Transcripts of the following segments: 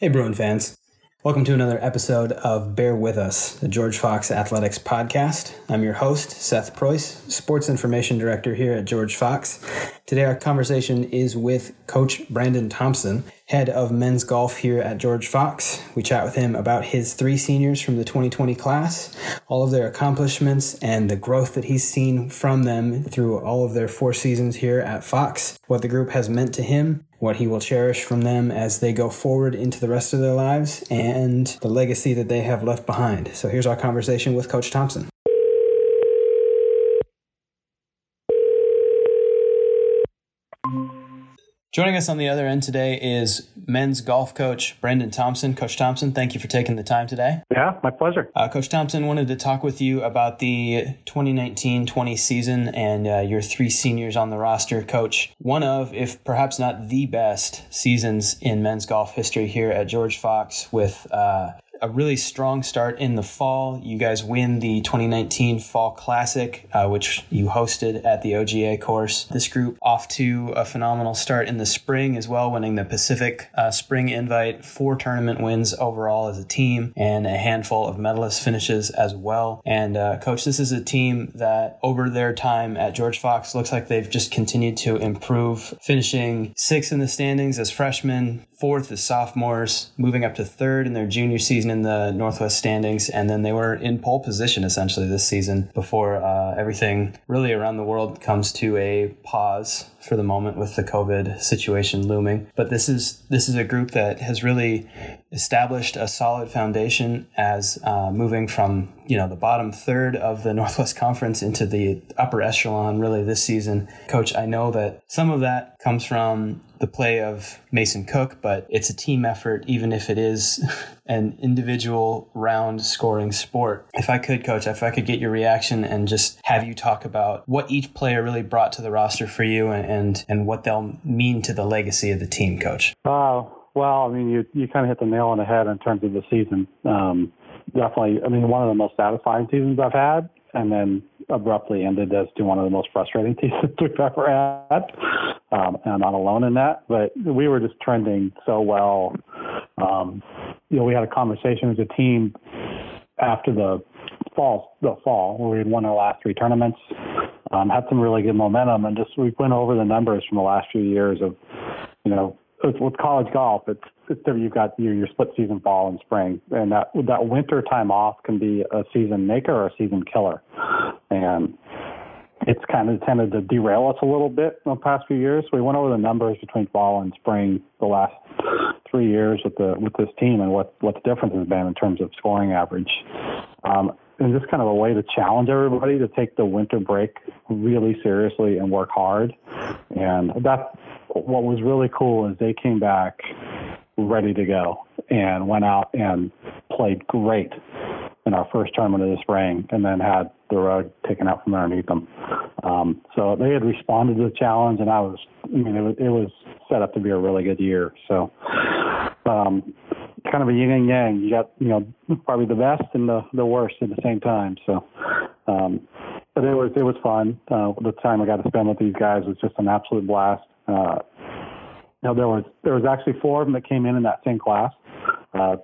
Hey, Bruin fans. Welcome to another episode of Bear With Us, the George Fox Athletics podcast. I'm your host, Seth Preuss, Sports Information Director here at George Fox. Today, our conversation is with Coach Branden Thompson, head of men's golf here at George Fox. We chat with him about his three seniors from the 2020 class, all of their accomplishments, and the growth that he's seen from them through all of their four seasons here at Fox, what the group has meant to him, what he will cherish from them as they go forward into the rest of their lives, and the legacy that they have left behind. So here's our conversation with Coach Thompson. Joining us on the other end today is men's golf coach Branden Thompson. Coach Thompson, thank you for taking the time today. Yeah, my pleasure. Uh, coach Thompson wanted to talk with you about the 2019 20 season and uh, your three seniors on the roster. Coach, one of, if perhaps not the best seasons in men's golf history here at George Fox with uh, a really strong start in the fall. You guys win the 2019 Fall Classic, uh, which you hosted at the OGA course. This group off to a phenomenal start in the spring as well, winning the Pacific uh, Spring Invite, four tournament wins overall as a team, and a handful of medalist finishes as well. And uh, coach, this is a team that over their time at George Fox looks like they've just continued to improve, finishing sixth in the standings as freshmen, fourth as sophomores, moving up to third in their junior season in the Northwest standings, and then they were in pole position essentially this season before uh, everything really around the world comes to a pause for the moment with the COVID situation looming. But this is this is a group that has really established a solid foundation as uh, moving from you know the bottom third of the Northwest Conference into the upper echelon really this season. Coach, I know that some of that comes from the play of Mason Cook, but it's a team effort, even if it is an individual round scoring sport. If I could, coach, if I could get your reaction and just have you talk about what each player really brought to the roster for you and and, and what they'll mean to the legacy of the team, coach. Uh, well, I mean, you you kind of hit the nail on the head in terms of the season. Um, definitely, I mean, one of the most satisfying seasons I've had, and then abruptly ended as to one of the most frustrating seasons we've ever had. Um, and I'm not alone in that, but we were just trending so well. Um, you know, we had a conversation as a team after the fall, the fall, where we had won our last three tournaments, um, had some really good momentum, and just we went over the numbers from the last few years of, you know, with college golf, it's, it's you've got your, your split season fall and spring, and that that winter time off can be a season maker or a season killer, and it's kind of tended to derail us a little bit in the past few years. We went over the numbers between fall and spring the last three years with the with this team and what what the difference has been in terms of scoring average. Um, and just kind of a way to challenge everybody to take the winter break really seriously and work hard. And that what was really cool is they came back ready to go and went out and played great in our first tournament of the spring and then had the rug taken out from underneath them. Um, so they had responded to the challenge and I was, I mean, it was, it was set up to be a really good year. So, um, kind of a yin and yang. You got, you know, probably the best and the, the worst at the same time. So, um, but it was, it was fun. Uh, the time I got to spend with these guys was just an absolute blast. Uh, know, there was there was actually four of them that came in in that same class. Uh,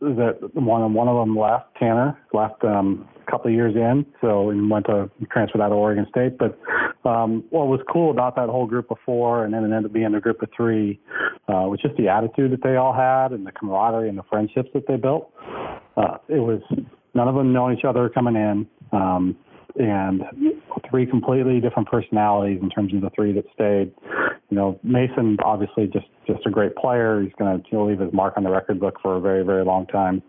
that one one of them left. Tanner left um, couple of years in, so and went to transfer out of Oregon State. But um, what was cool about that whole group of four, and then it ended up being a group of three, uh, was just the attitude that they all had, and the camaraderie and the friendships that they built. Uh, it was none of them knowing each other coming in. Um, and three completely different personalities in terms of the three that stayed. You know, Mason obviously just just a great player. He's going to leave his mark on the record book for a very very long time.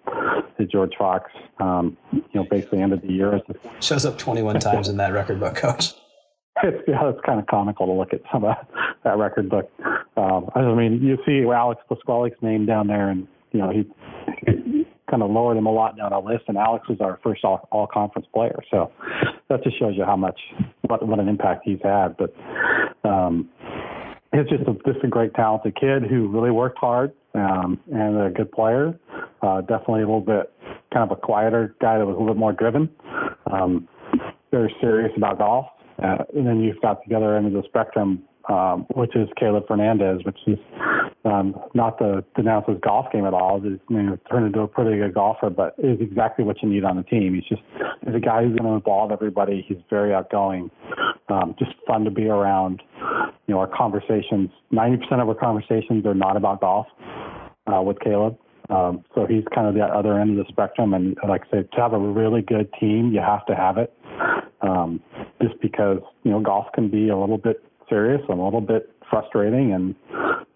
George Fox, um, you know, basically ended the year shows up 21 times in that record book, coach. It's, yeah, it's kind of comical to look at some of that, that record book. Um, I mean, you see Alex Pasquale's name down there, and you know he kind of lowered him a lot down our list. And Alex was our first all, all conference player, so that just shows you how much what what an impact he's had. But um, he's just a, just a great talented kid who really worked hard um, and a good player. Uh, definitely a little bit kind of a quieter guy that was a little bit more driven. Um, very serious about golf. Uh, and then you've got the other end of the spectrum um, which is Caleb Fernandez, which is um, not to denounce his golf game at all. He's you know, turned into a pretty good golfer, but is exactly what you need on the team. He's just he's a guy who's going to involve everybody. He's very outgoing, um, just fun to be around. You know, our conversations, 90% of our conversations are not about golf uh, with Caleb. Um, so he's kind of the other end of the spectrum. And like I said, to have a really good team, you have to have it. Um, just because, you know, golf can be a little bit serious and a little bit frustrating and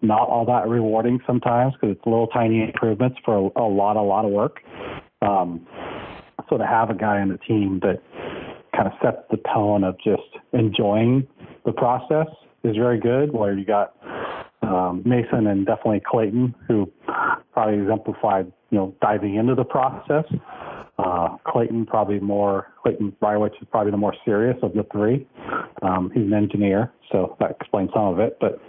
not all that rewarding sometimes because it's little tiny improvements for a, a lot, a lot of work. Um, so to have a guy on the team that kind of sets the tone of just enjoying the process is very good. Where you got um, Mason and definitely Clayton, who probably exemplified, you know, diving into the process. Uh, Clayton probably more, Clayton Brywich is probably the more serious of the three. Um, he's an engineer, so that explains some of it. But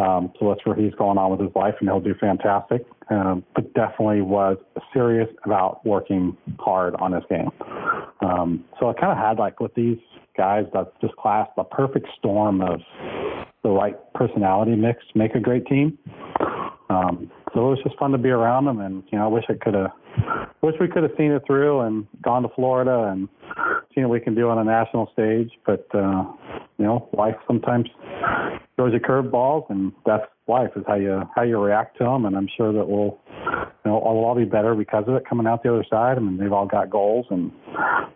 um, so that's where he's going on with his life, and he'll do fantastic. Um, but definitely was serious about working hard on his game. Um, so I kind of had like with these guys, that this class, the perfect storm of the right personality mix make a great team. Um, so it was just fun to be around them, and you know, I wish I could have, wish we could have seen it through and gone to Florida and seen what we can do on a national stage. But uh, you know, life sometimes throws you curveballs, and that's life is how you how you react to them. And I'm sure that we'll, you know, we'll all be better because of it coming out the other side. I mean, they've all got goals and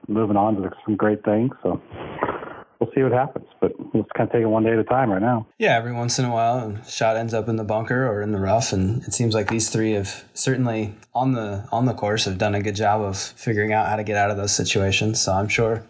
moving on to some great things. So we'll see what happens. But let's kind of take it one day at a time right now. Yeah, every once in a while, a shot ends up in the bunker or in the rough, and it seems like these three have certainly on the on the course have done a good job of figuring out how to get out of those situations. So I'm sure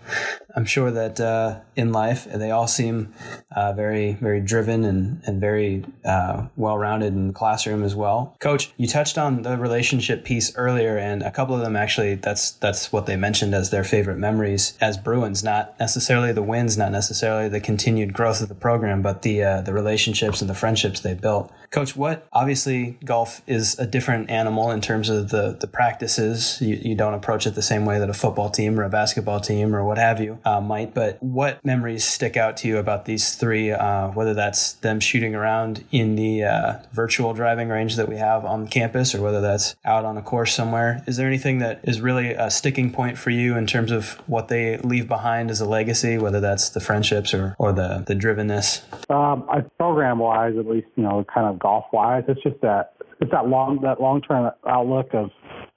I'm sure that uh, in life they all seem uh, very, very driven and and very uh, well rounded in the classroom as well. Coach, you touched on the relationship piece earlier, and a couple of them actually that's that's what they mentioned as their favorite memories as Bruins. Not necessarily the wins, not necessarily the continued growth of the program, but the uh, the relationships and the friendships they built. Coach, what obviously golf is a different animal in terms of the the practices. You, you don't approach it the same way that a football team or a basketball team or what have you uh, might. But what memories stick out to you about these three? Uh, whether that's them shooting around in the uh, virtual driving range that we have on campus, or whether that's out on a course somewhere. Is there anything that is really a sticking point for you in terms of what they leave behind as a legacy? Whether that's the friendships or or the the drivenness. Um, program wise, at least you know, kind of golf wise, it's just that it's that long that long term outlook of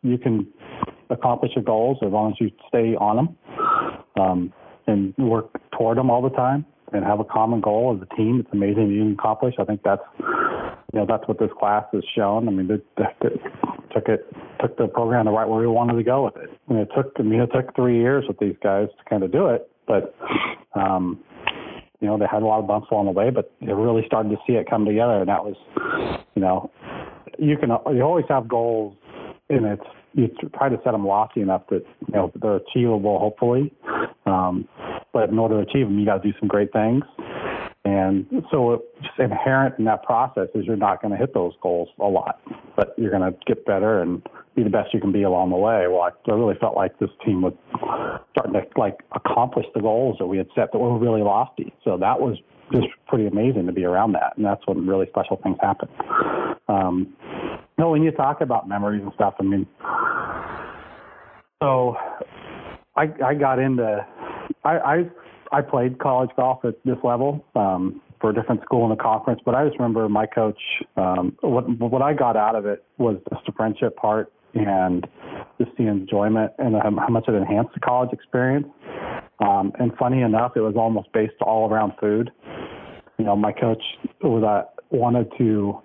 you can accomplish your goals as long as you stay on them um, and work toward them all the time and have a common goal as a team. It's amazing you can accomplish. I think that's you know that's what this class has shown. I mean, it took it took the program the right where we wanted to go with it. And it took I mean it took three years with these guys to kind of do it, but um, you know, they had a lot of bumps along the way, but they really started to see it come together. And that was, you know, you can, you always have goals and it's, you try to set them lofty enough that, you know, they're achievable, hopefully. Um, but in order to achieve them, you got to do some great things. And so just inherent in that process is you're not going to hit those goals a lot, but you're going to get better and be the best you can be along the way. Well, I, I really felt like this team was starting to like accomplish the goals that we had set that were really lofty. So that was just pretty amazing to be around that, and that's when really special things happen. Um, know, when you talk about memories and stuff, I mean, so I I got into I I I played college golf at this level. Um, for a different school in the conference, but I just remember my coach. Um, what what I got out of it was just the friendship part and just the enjoyment and how much it enhanced the college experience. Um, and funny enough, it was almost based all around food. You know, my coach was uh, wanted to,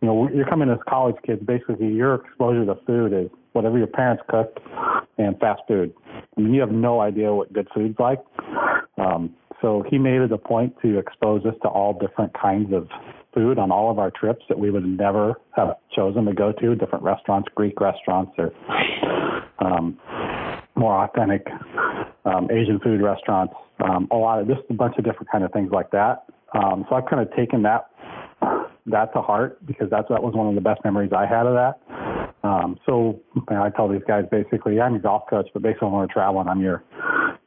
you know, you're coming as college kids. Basically, your exposure to food is whatever your parents cooked and fast food. I mean, you have no idea what good food's like. Um, so he made it a point to expose us to all different kinds of food on all of our trips that we would never have chosen to go to, different restaurants, Greek restaurants, or um, more authentic um, Asian food restaurants. Um, a lot of just a bunch of different kind of things like that. Um, so I've kind of taken that that to heart because that's that was one of the best memories I had of that. Um, so you know, I tell these guys basically, I'm your golf coach, but basically when we're traveling, I'm your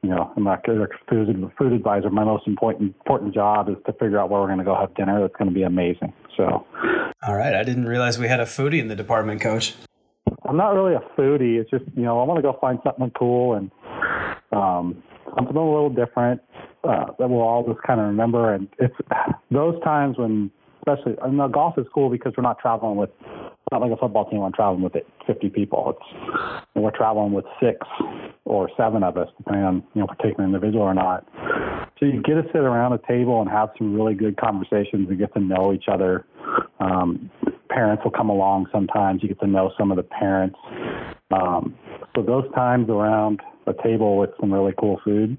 you know, I'm not a food food advisor. My most important important job is to figure out where we're going to go have dinner. That's going to be amazing. So, all right, I didn't realize we had a foodie in the department, Coach. I'm not really a foodie. It's just you know I want to go find something cool and um, something a little different uh, that we'll all just kind of remember. And it's those times when, especially, I know golf is cool because we're not traveling with not like a football team. I'm traveling with it 50 people. It's we're traveling with six or seven of us, depending on you know an individual or not. So you get to sit around a table and have some really good conversations and get to know each other. Um, parents will come along sometimes. You get to know some of the parents. Um, so those times around a table with some really cool food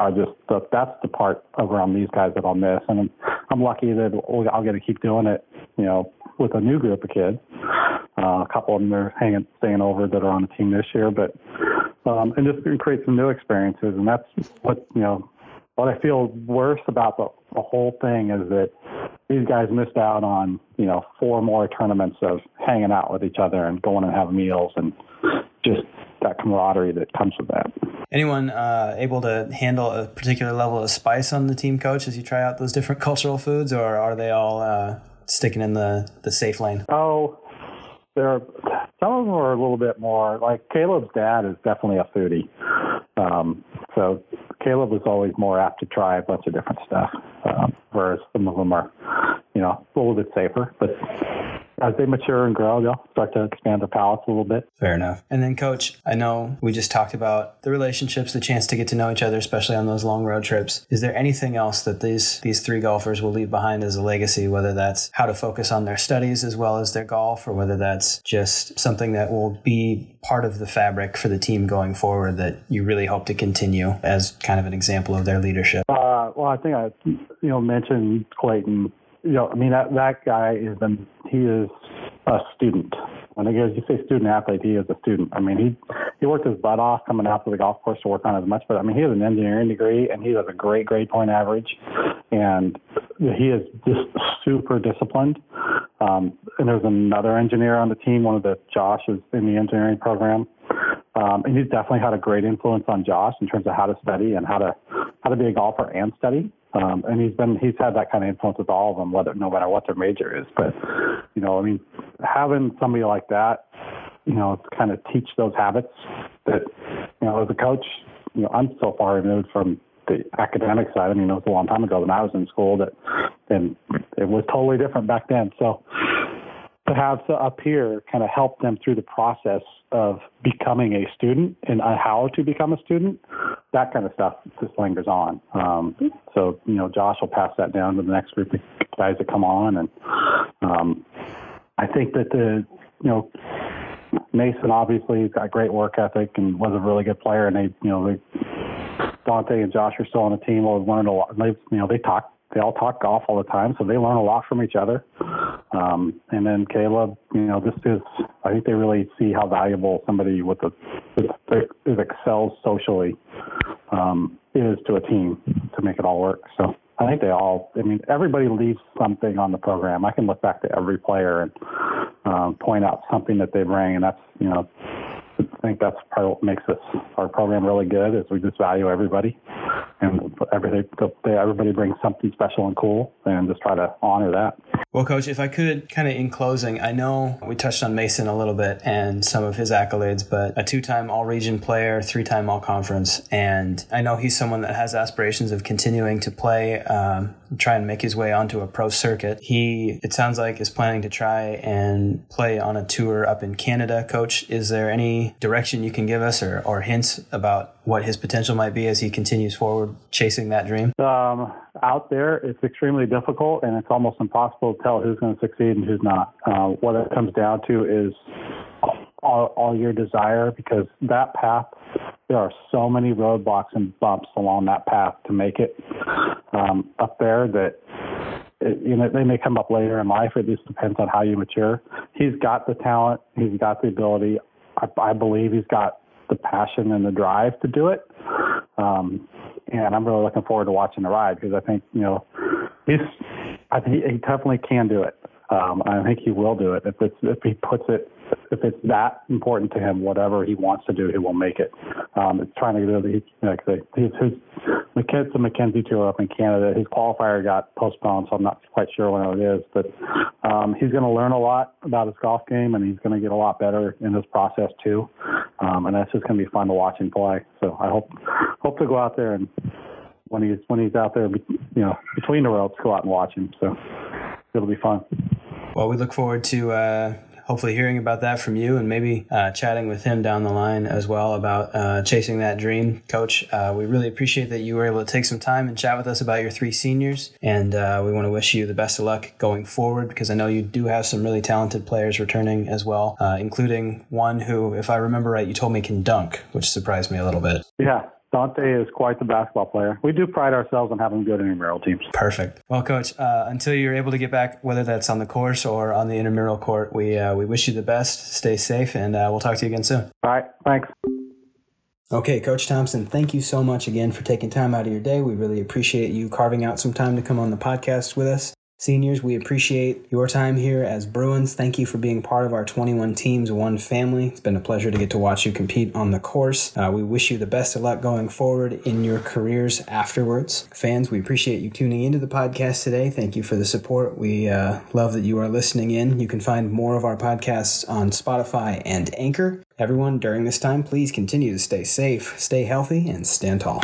I just that's the part around these guys that I'll miss. And I'm, I'm lucky that I'll get to keep doing it, you know, with a new group of kids. Uh, a couple of them are hanging, staying over that are on the team this year, but um, and just create some new experiences. And that's what you know. What I feel worse about the, the whole thing is that these guys missed out on you know four more tournaments of hanging out with each other and going and having meals and just that camaraderie that comes with that. Anyone uh, able to handle a particular level of spice on the team, coach, as you try out those different cultural foods, or are they all uh, sticking in the, the safe lane? Oh, there. Some of them are a little bit more like Caleb's dad is definitely a foodie. Um, so Caleb was always more apt to try a bunch of different stuff, um, whereas some of them are, you know, a little bit safer. But as they mature and grow, they'll start to expand their palates a little bit. Fair enough. And then, coach, I know we just talked about the relationships, the chance to get to know each other, especially on those long road trips. Is there anything else that these these three golfers will leave behind as a legacy, whether that's how to focus on their studies as well as their golf, or whether that's just something that will be part of the fabric for the team going forward that you really hope to continue as kind of an example of their leadership? Uh, well, I think I, you know, mentioned Clayton you know, I mean that that guy is an he is a student. When I guess you say student athlete, he is a student. I mean, he he worked his butt off coming out to the golf course to work on as much, but I mean, he has an engineering degree and he has a great grade point average, and he is just super disciplined. Um, and there's another engineer on the team. One of the Josh is in the engineering program, um, and he's definitely had a great influence on Josh in terms of how to study and how to how to be a golfer and study. Um, and he's been he's had that kind of influence with all of them, whether no matter what their major is. But you know, I mean, having somebody like that, you know, kind of teach those habits that you know, as a coach, you know, I'm so far removed from the academic side. I mean, it was a long time ago when I was in school that, and it was totally different back then. So to have up here kind of help them through the process of becoming a student and how to become a student, that kind of stuff just lingers on. Um, so, you know, Josh will pass that down to the next group of guys that come on. And um, I think that the, you know, Mason obviously has got great work ethic and was a really good player. And they, you know, they, Dante and Josh are still on the team. Will learned a lot. They, you know, they talk they all talk golf all the time, so they learn a lot from each other. Um, and then Caleb, you know, this is I think they really see how valuable somebody with a that excels socially um, is to a team to make it all work. So I think they all. I mean, everybody leaves something on the program. I can look back to every player and um, point out something that they bring, and that's you know I think that's of what makes this our program really good is we just value everybody and everybody everybody brings something special and cool and just try to honor that. Well, coach, if I could kind of in closing, I know we touched on Mason a little bit and some of his accolades, but a two-time all-region player, three-time all-conference, and I know he's someone that has aspirations of continuing to play um, try and make his way onto a pro circuit. He, it sounds like, is planning to try and play on a tour up in Canada. Coach, is there any direction you can give us or, or hints about what his potential might be as he continues forward chasing that dream? Um, out there, it's extremely difficult and it's almost impossible to tell who's going to succeed and who's not. Uh, what it comes down to is all, all your desire because that path there are so many roadblocks and bumps along that path to make it um, up there that it, you know they may come up later in life. It just depends on how you mature. He's got the talent. He's got the ability. I, I believe he's got the passion and the drive to do it. Um, and I'm really looking forward to watching the ride because I think you know he's I think he definitely can do it. Um, I think he will do it if it's if he puts it if it's that important to him, whatever he wants to do, he will make it. Um, it's trying to the like the his, his McKenzie Mackenzie tour up in Canada. His qualifier got postponed, so I'm not quite sure when it is. But um, he's going to learn a lot about his golf game, and he's going to get a lot better in this process too. Um, and that's just going to be fun to watch him play. So I hope hope to go out there and when he's when he's out there, you know, between the ropes, go out and watch him. So it'll be fun. Well, we look forward to uh, hopefully hearing about that from you and maybe uh, chatting with him down the line as well about uh, chasing that dream. Coach, uh, we really appreciate that you were able to take some time and chat with us about your three seniors. And uh, we want to wish you the best of luck going forward because I know you do have some really talented players returning as well, uh, including one who, if I remember right, you told me can dunk, which surprised me a little bit. Yeah, Dante is quite the basketball player. We do pride ourselves on having good intramural teams. Perfect. Well, coach, uh, until you're able to get back, whether that's on the course or on the intramural court, we uh, we wish you the best. Stay safe, and uh, we'll talk to you again soon. All right. Thanks. Okay, Coach Thompson, thank you so much again for taking time out of your day. We really appreciate you carving out some time to come on the podcast with us. Seniors, we appreciate your time here as Bruins. Thank you for being part of our 21 teams, one family. It's been a pleasure to get to watch you compete on the course. Uh, we wish you the best of luck going forward in your careers afterwards. Fans, we appreciate you tuning into the podcast today. Thank you for the support. We uh, love that you are listening in. You can find more of our podcasts on Spotify and Anchor. Everyone, during this time, please continue to stay safe, stay healthy, and stand tall.